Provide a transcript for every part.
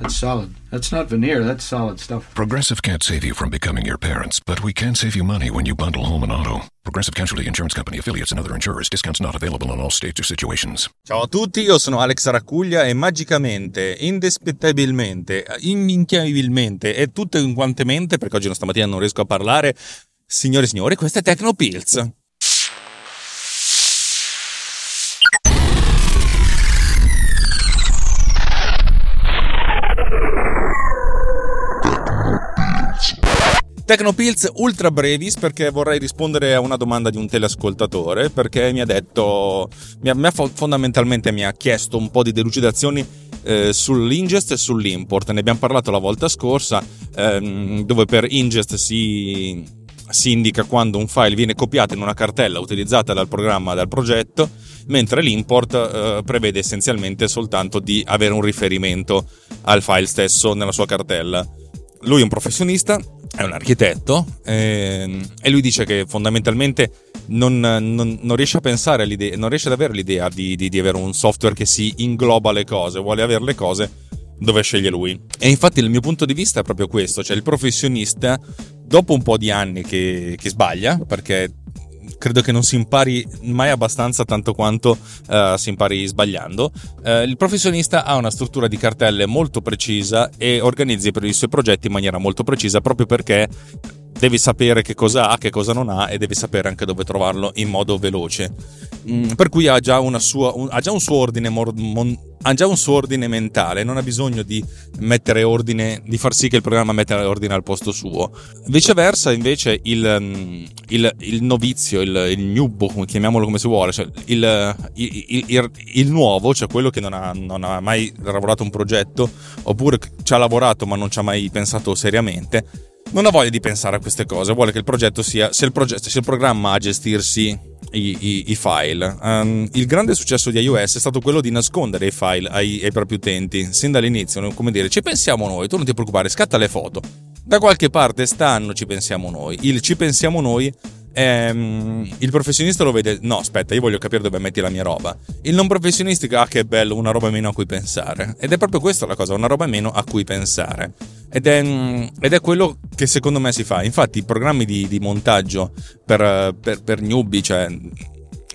That's solid. That's not veneer, that's solid stuff. Progressive can't save you from becoming your parents, but we can save you money when you bundle home and auto. Progressive Casualty Insurance Company affiliates and other insurers. Discounts not available in all states or situations. Ciao a tutti, io sono Alex Raccuglia e magicamente, indispettabilmente, imminchiabilmente e tutto quantemente, perché oggi stamattina non riesco a parlare, signore e signori, questo è Tecnopills. Tecnopills ultra brevis perché vorrei rispondere a una domanda di un teleascoltatore perché mi ha detto, mi ha, mi ha fondamentalmente mi ha chiesto un po' di delucidazioni eh, sull'ingest e sull'import. Ne abbiamo parlato la volta scorsa ehm, dove per ingest si, si indica quando un file viene copiato in una cartella utilizzata dal programma, dal progetto, mentre l'import eh, prevede essenzialmente soltanto di avere un riferimento al file stesso nella sua cartella. Lui è un professionista, è un architetto eh, e lui dice che fondamentalmente non, non, non, riesce a pensare all'idea, non riesce ad avere l'idea di, di, di, avere un software che si ingloba le cose, vuole avere le cose dove sceglie lui. E infatti il mio punto di vista è proprio questo, cioè il professionista dopo un po' di anni che, che sbaglia, perché credo che non si impari mai abbastanza tanto quanto uh, si impari sbagliando. Uh, il professionista ha una struttura di cartelle molto precisa e organizza i suoi progetti in maniera molto precisa proprio perché devi sapere che cosa ha, che cosa non ha e devi sapere anche dove trovarlo in modo veloce. Mm, per cui ha già, sua, un, ha già, ordine mon, ha già un suo ordine mentale, non ha bisogno di mettere ordine, di far sì che il programma metta ordine al posto suo. Viceversa, invece, il, mm, il, il novizio, il, il newbo, chiamiamolo come si vuole, cioè il, il, nuovo, cioè quello che non ha, non ha mai lavorato un progetto, oppure ci ha lavorato ma non ci ha mai pensato seriamente non ha voglia di pensare a queste cose, vuole che il progetto sia, sia il, progetto, sia il programma a gestirsi i, i, i file. Um, il grande successo di iOS è stato quello di nascondere i file ai, ai propri utenti, sin dall'inizio, come dire, ci pensiamo noi, tu non ti preoccupare, scatta le foto. Da qualche parte stanno, ci pensiamo noi. Il ci pensiamo noi ehm, il professionista lo vede, no aspetta, io voglio capire dove metti la mia roba. Il non professionista, ah che bello, una roba meno a cui pensare. Ed è proprio questa la cosa, una roba meno a cui pensare. Ed è, ed è quello che secondo me si fa. Infatti i programmi di, di montaggio per, per, per newbie, cioè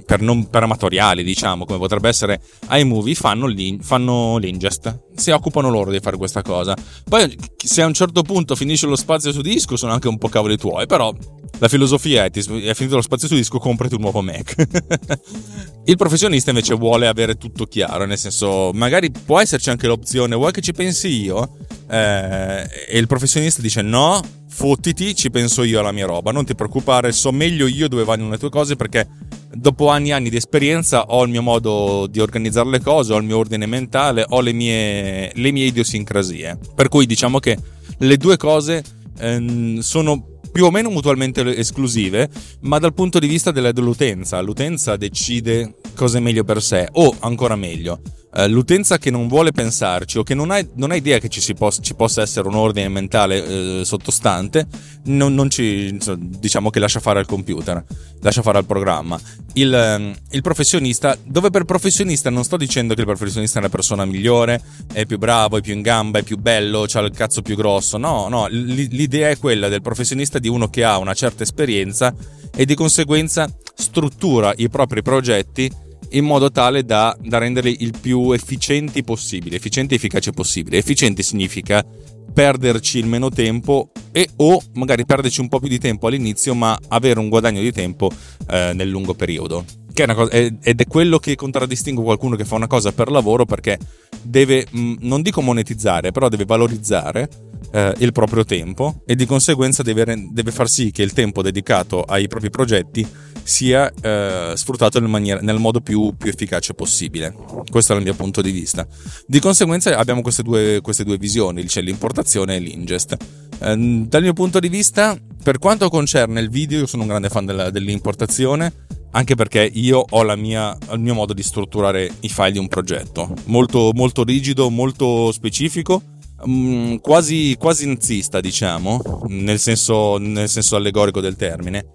per, non, per, amatoriali, diciamo, come potrebbe essere iMovie, fanno, fanno l'ingest. Si occupano loro di fare questa cosa. Poi, se a un certo punto finisce lo spazio su disco, sono anche un po' cavoli tuoi, però la filosofia è: ti è finito lo spazio su disco, comprati un nuovo Mac. il professionista invece vuole avere tutto chiaro, nel senso, magari può esserci anche l'opzione, vuoi che ci pensi io? Eh, e il professionista dice no, fottiti, ci penso io alla mia roba, non ti preoccupare, so meglio io dove vanno le tue cose perché dopo anni e anni di esperienza ho il mio modo di organizzare le cose, ho il mio ordine mentale, ho le mie, le mie idiosincrasie. Per cui diciamo che le due cose ehm, sono più o meno mutualmente esclusive, ma dal punto di vista dell'utenza, l'utenza decide cosa è meglio per sé, o ancora meglio, eh, l'utenza che non vuole pensarci o che non ha, non ha idea che ci, possa, ci, possa essere un ordine mentale eh, sottostante, non, non, ci, diciamo che lascia fare al computer, lascia fare al programma. Il, ehm, il, professionista, dove per professionista non sto dicendo che il professionista è la persona migliore, è più bravo, è più in gamba, è più bello, ha il cazzo più grosso, no, no, l'idea è quella del professionista di uno che ha una certa esperienza e di conseguenza struttura i propri progetti in modo tale da, da renderli il più efficienti possibile, efficienti e efficaci possibile. Efficiente significa perderci il meno tempo e o magari perderci un po' più di tempo all'inizio ma avere un guadagno di tempo eh, nel lungo periodo. È cosa, ed è quello che contraddistingue qualcuno che fa una cosa per lavoro perché deve, mm, non dico monetizzare, però deve valorizzare eh, il proprio tempo e di conseguenza deve, deve, far sì che il tempo dedicato ai propri progetti sia eh, sfruttato nel, maniera, nel modo più, più, efficace possibile. Questo è il mio punto di vista. Di conseguenza abbiamo queste due, queste due visioni, c'è l'importazione e l'ingest. Eh, dal mio punto di vista, per quanto concerne il video, io sono un grande fan della, dell'importazione anche perché io ho mia, il mio modo di strutturare i file di un progetto, molto, molto rigido, molto specifico, mm, quasi, quasi nazista diciamo, nel senso, nel senso allegorico del termine,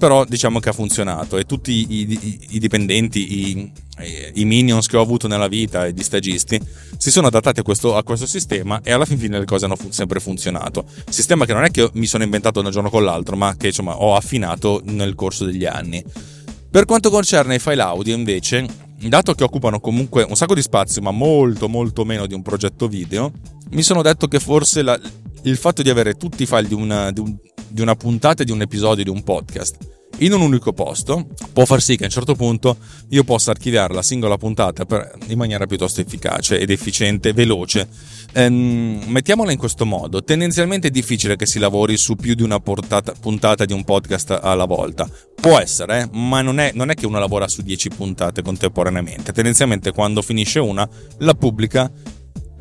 però diciamo che ha funzionato e tutti i, i, i dipendenti, i, i, minions che ho avuto nella vita e gli stagisti si sono adattati a questo, a questo sistema e alla fin fine le cose hanno fu- sempre funzionato. Sistema che non è che mi sono inventato da un giorno con l'altro, ma che insomma ho affinato nel corso degli anni. Per quanto concerne i file audio, invece, dato che occupano comunque un sacco di spazio, ma molto molto meno di un progetto video, mi sono detto che forse la, il fatto di avere tutti i file di una, di, un, di una puntata, di un episodio, di un podcast in un unico posto può far sì che a un certo punto io possa archiviare la singola puntata per, in maniera piuttosto efficace ed efficiente, veloce. Ehm, mettiamola in questo modo, tendenzialmente è difficile che si lavori su più di una portata, puntata di un podcast alla volta. Può essere, eh? ma non è, non è che uno lavora su 10 puntate contemporaneamente. Tendenzialmente quando finisce una la pubblica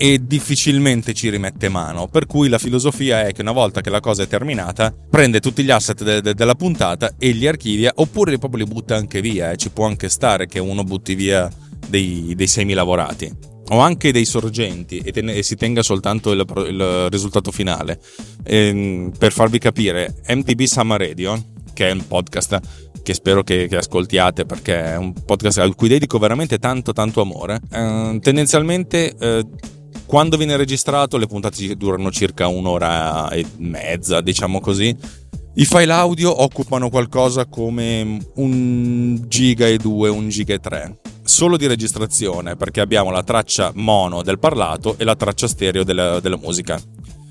e difficilmente ci rimette mano. Per cui la filosofia è che una volta che la cosa è terminata, prende tutti gli asset de- de- della puntata e li archivia, oppure proprio li butta anche via. Eh. Ci può anche stare che uno butti via dei, dei semi lavorati o anche dei sorgenti e, ten- e si tenga soltanto il, il risultato finale. Ehm, per farvi capire, MTB Summer Radio, che è un podcast che spero che, che, ascoltiate perché è un podcast a cui dedico veramente tanto tanto amore, eh, tendenzialmente... Eh, quando viene registrato le puntate durano circa un'ora e mezza, diciamo così. I file audio occupano qualcosa come un giga e due, un giga e tre. Solo di registrazione, perché abbiamo la traccia mono del parlato e la traccia stereo della, della musica.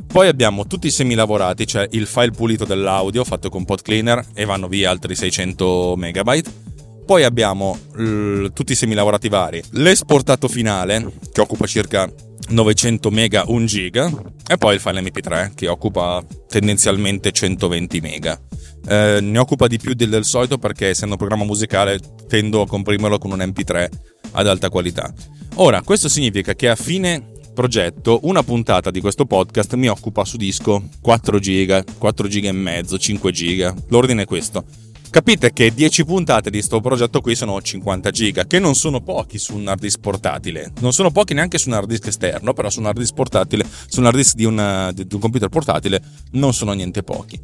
Poi abbiamo tutti i semi lavorati, cioè il file pulito dell'audio fatto con Pod Cleaner e vanno via altri 600 megabyte. Poi abbiamo l- tutti i semi lavorati vari, l'esportato finale che occupa circa 900 mega 1 giga e poi il file mp3 che occupa tendenzialmente 120 mega. Eh, ne occupa di più del, del solito perché essendo un programma musicale tendo a comprimerlo con un mp3 ad alta qualità. Ora questo significa che a fine progetto una puntata di questo podcast mi occupa su disco 4 giga 4 giga e mezzo 5 giga. L'ordine è questo Capite che 10 puntate di questo progetto qui sono 50 giga, che non sono pochi su un hard disk portatile. Non sono pochi neanche su un hard disk esterno, però su un hard disk portatile, su un hard disk di, una, di un computer portatile, non sono niente pochi.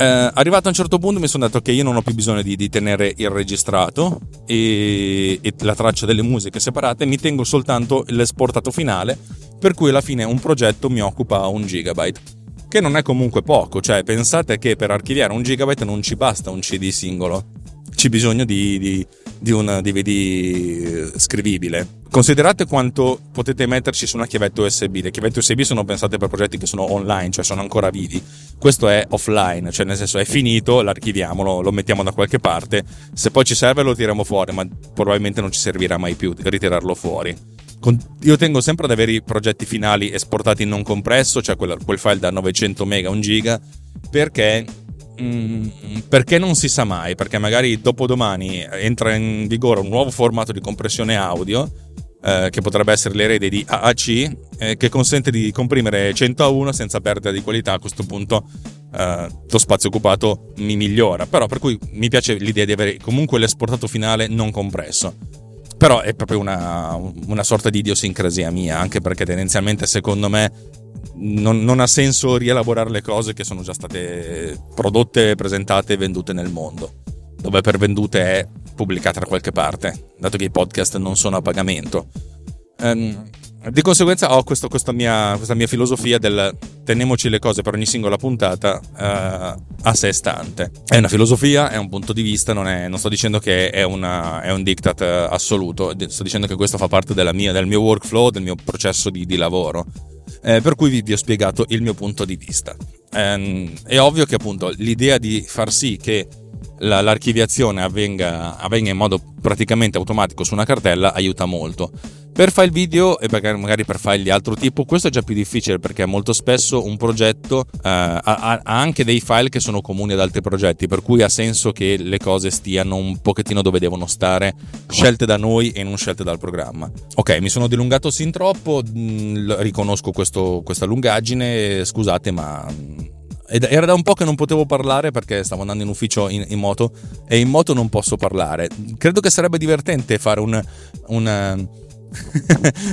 Eh, arrivato a un certo punto mi sono detto che io non ho più bisogno di, di tenere il registrato e, e, la traccia delle musiche separate, mi tengo soltanto l'esportato finale, per cui alla fine un progetto mi occupa un gigabyte che non è comunque poco, cioè pensate che per archiviare un gigabyte non ci basta un CD singolo, c'è bisogno di, di, di un DVD scrivibile. Considerate quanto potete metterci su una chiavetta USB. Le chiavette USB sono pensate per progetti che sono online, cioè sono ancora vivi. Questo è offline, cioè nel senso è finito, l'archiviamo, lo, lo mettiamo da qualche parte. Se poi ci serve lo tiriamo fuori, ma probabilmente non ci servirà mai più ritirarlo fuori io tengo sempre ad avere i progetti finali esportati in non compresso, cioè quel, quel file da 900 mega, 1 giga, perché, mm, perché non si sa mai, perché magari dopodomani entra in vigore un nuovo formato di compressione audio, eh, che potrebbe essere l'erede di AAC, eh, che consente di comprimere 100 a 1 senza perdita di qualità. A questo punto eh, lo spazio occupato mi migliora, però per cui mi piace l'idea di avere comunque l'esportato finale non compresso. Però è proprio una, una sorta di idiosincrasia mia, anche perché tendenzialmente secondo me non, non, ha senso rielaborare le cose che sono già state prodotte, presentate e vendute nel mondo. Dove per vendute è pubblicata da qualche parte, dato che i podcast non sono a pagamento. Um, di conseguenza ho questo, questa, mia, questa, mia, filosofia del teniamoci le cose per ogni singola puntata uh, a sé stante. È una filosofia, è un punto di vista, non, è, non sto dicendo che è, una, è, un diktat assoluto, sto dicendo che questo fa parte mia, del mio workflow, del mio processo di, di lavoro. Eh, per cui vi, vi, ho spiegato il mio punto di vista. Eh, è ovvio che appunto l'idea di far sì che la, l'archiviazione avvenga, avvenga in modo praticamente automatico su una cartella aiuta molto. Per file video e magari per file altro tipo, questo è già più difficile perché molto spesso un progetto eh, ha, ha, anche dei file che sono comuni ad altri progetti, per cui ha senso che le cose stiano un pochettino dove devono stare, scelte da noi e non scelte dal programma. Ok, mi sono dilungato sin troppo, mm, riconosco questo, questa lungaggine, scusate ma mm, era da un po' che non potevo parlare perché stavo andando in ufficio in, in moto e in moto non posso parlare. Credo che sarebbe divertente fare un, un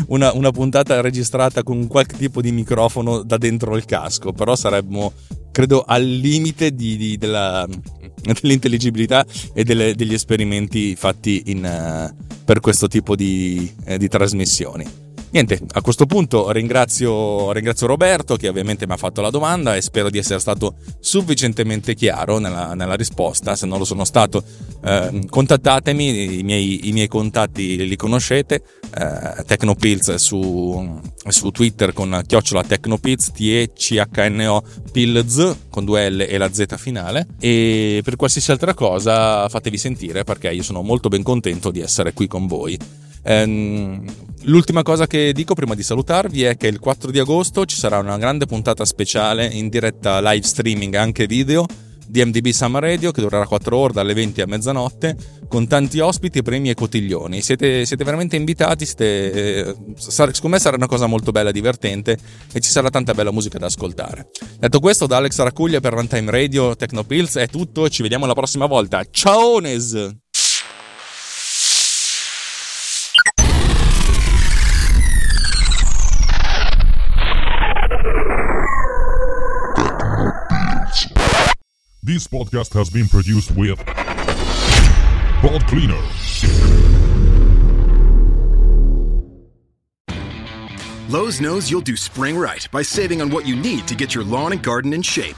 una, una, puntata registrata con qualche tipo di microfono da dentro il casco, però saremmo, credo, al limite di, di, della, dell'intelligibilità e delle, degli esperimenti fatti in, uh, per questo tipo di, eh, di trasmissioni. Niente, a questo punto ringrazio, ringrazio, Roberto che ovviamente mi ha fatto la domanda e spero di essere stato sufficientemente chiaro nella, nella risposta. Se non lo sono stato, eh, contattatemi, i miei, i miei, contatti li conoscete. Eh, Tecnopills su, su, Twitter con chiocciola Tecnopills, T-E-C-H-N-O Pills con due L e la Z finale. E per qualsiasi altra cosa fatevi sentire perché io sono molto ben contento di essere qui con voi. Ehm, l'ultima cosa che dico prima di salutarvi è che il 4 di agosto ci sarà una grande puntata speciale in diretta live streaming anche video di MDB Summer Radio che durerà 4 ore dalle 20 a mezzanotte con tanti ospiti, premi e cotiglioni. Siete, siete veramente invitati, siete, eh, secondo me sarà una cosa molto bella, divertente e ci sarà tanta bella musica da ascoltare. Detto questo, da Alex Racuglia per Runtime Radio Tecnopills è tutto, ci vediamo la prossima volta. Ciao! This podcast has been produced with Pod Cleaner. Lowe's knows you'll do spring right by saving on what you need to get your lawn and garden in shape.